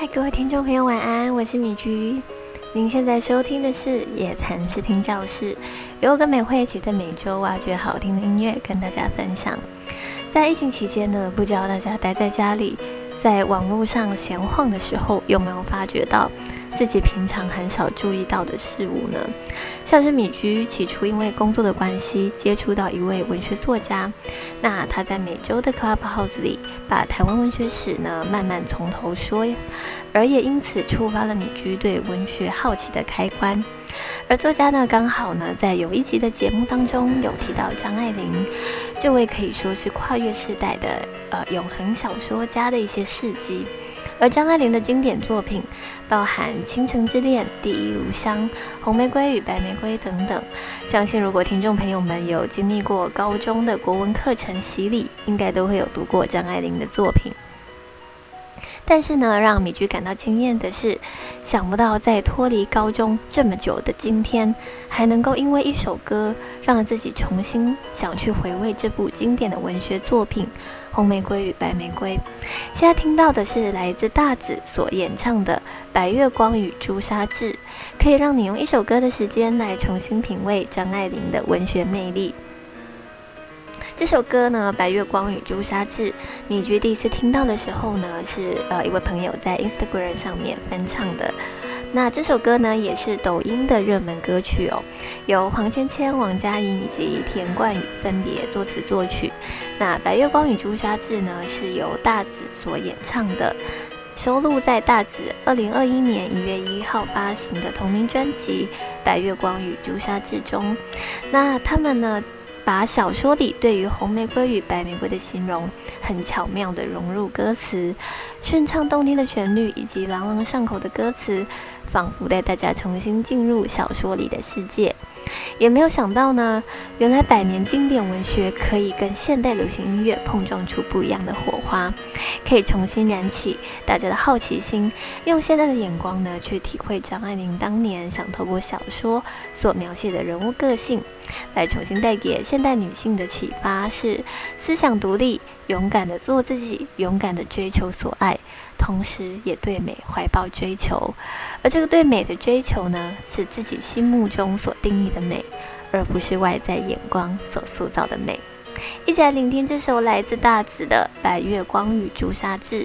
嗨各位听众朋友，晚安，我是米菊。您现在收听的是野餐视听教室，由我跟美惠一起在每周挖掘好听的音乐，跟大家分享。在疫情期间呢，不知道大家待在家里，在网络上闲晃的时候，有没有发觉到？自己平常很少注意到的事物呢，像是米居起初因为工作的关系接触到一位文学作家，那他在每周的 Clubhouse 里把台湾文学史呢慢慢从头说，而也因此触发了米居对文学好奇的开关。而作家呢刚好呢在有一集的节目当中有提到张爱玲，这位可以说是跨越时代的呃永恒小说家的一些事迹。而张爱玲的经典作品，包含《倾城之恋》《第一炉香》《红玫瑰与白玫瑰》等等。相信如果听众朋友们有经历过高中的国文课程洗礼，应该都会有读过张爱玲的作品。但是呢，让米居感到惊艳的是，想不到在脱离高中这么久的今天，还能够因为一首歌，让自己重新想去回味这部经典的文学作品《红玫瑰与白玫瑰》。现在听到的是来自大子所演唱的《白月光与朱砂痣》，可以让你用一首歌的时间来重新品味张爱玲的文学魅力。这首歌呢，《白月光与朱砂痣》，米居第一次听到的时候呢，是呃一位朋友在 Instagram 上面翻唱的。那这首歌呢，也是抖音的热门歌曲哦，由黄芊芊、王嘉莹以及田冠宇分别作词作曲。那《白月光与朱砂痣》呢，是由大子所演唱的，收录在大子二零二一年一月一号发行的同名专辑《白月光与朱砂痣》中。那他们呢？把小说里对于红玫瑰与白玫瑰的形容很巧妙地融入歌词，顺畅动听的旋律以及朗朗上口的歌词，仿佛带大家重新进入小说里的世界。也没有想到呢，原来百年经典文学可以跟现代流行音乐碰撞出不一样的火花，可以重新燃起大家的好奇心，用现在的眼光呢去体会张爱玲当年想透过小说所描写的人物个性，来重新带给现代女性的启发是思想独立，勇敢的做自己，勇敢的追求所爱。同时，也对美怀抱追求，而这个对美的追求呢，是自己心目中所定义的美，而不是外在眼光所塑造的美。一起来聆听这首来自大紫的《白月光与朱砂痣》。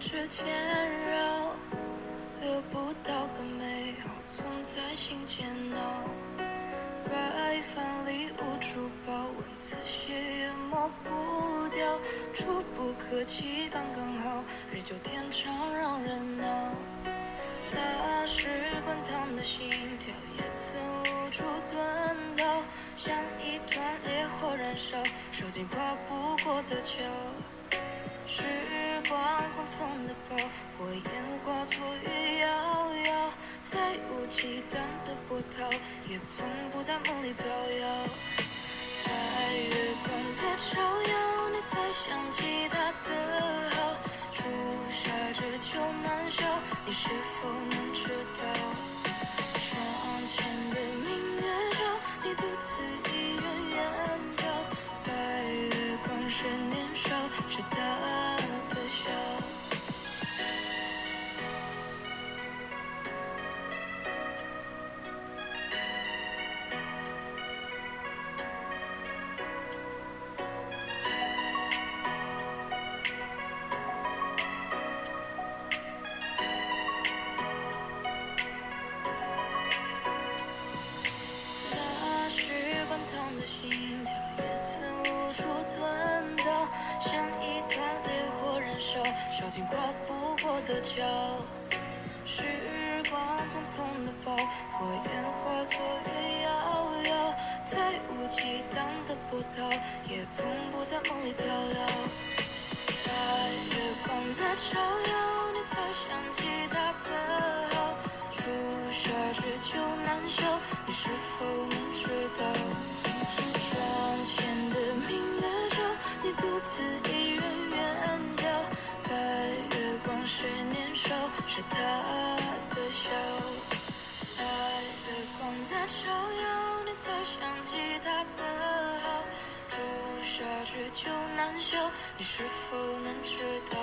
之间绕，得不到的美好总在心间闹。白饭里无处报，文字血也抹不掉，触不可及刚刚好，日久天长让人恼。那时滚烫的心跳也曾无处遁逃，像一团烈火燃烧，烧尽跨不过的桥。时光匆匆的跑，火焰化作雨遥遥，再无激荡的波涛，也从不在梦里飘摇。在月光在照耀，你才想起他的好，朱砂痣久难消，你是否能跨不过的桥，时光匆匆的跑，火焰化作月遥遥，再无激荡的波涛，也从不在梦里。飘摇。月光在照耀，你才想起他的好。朱砂痣久难消。在照耀，你才想起他的好，朱砂痣久难消，你是否能知道？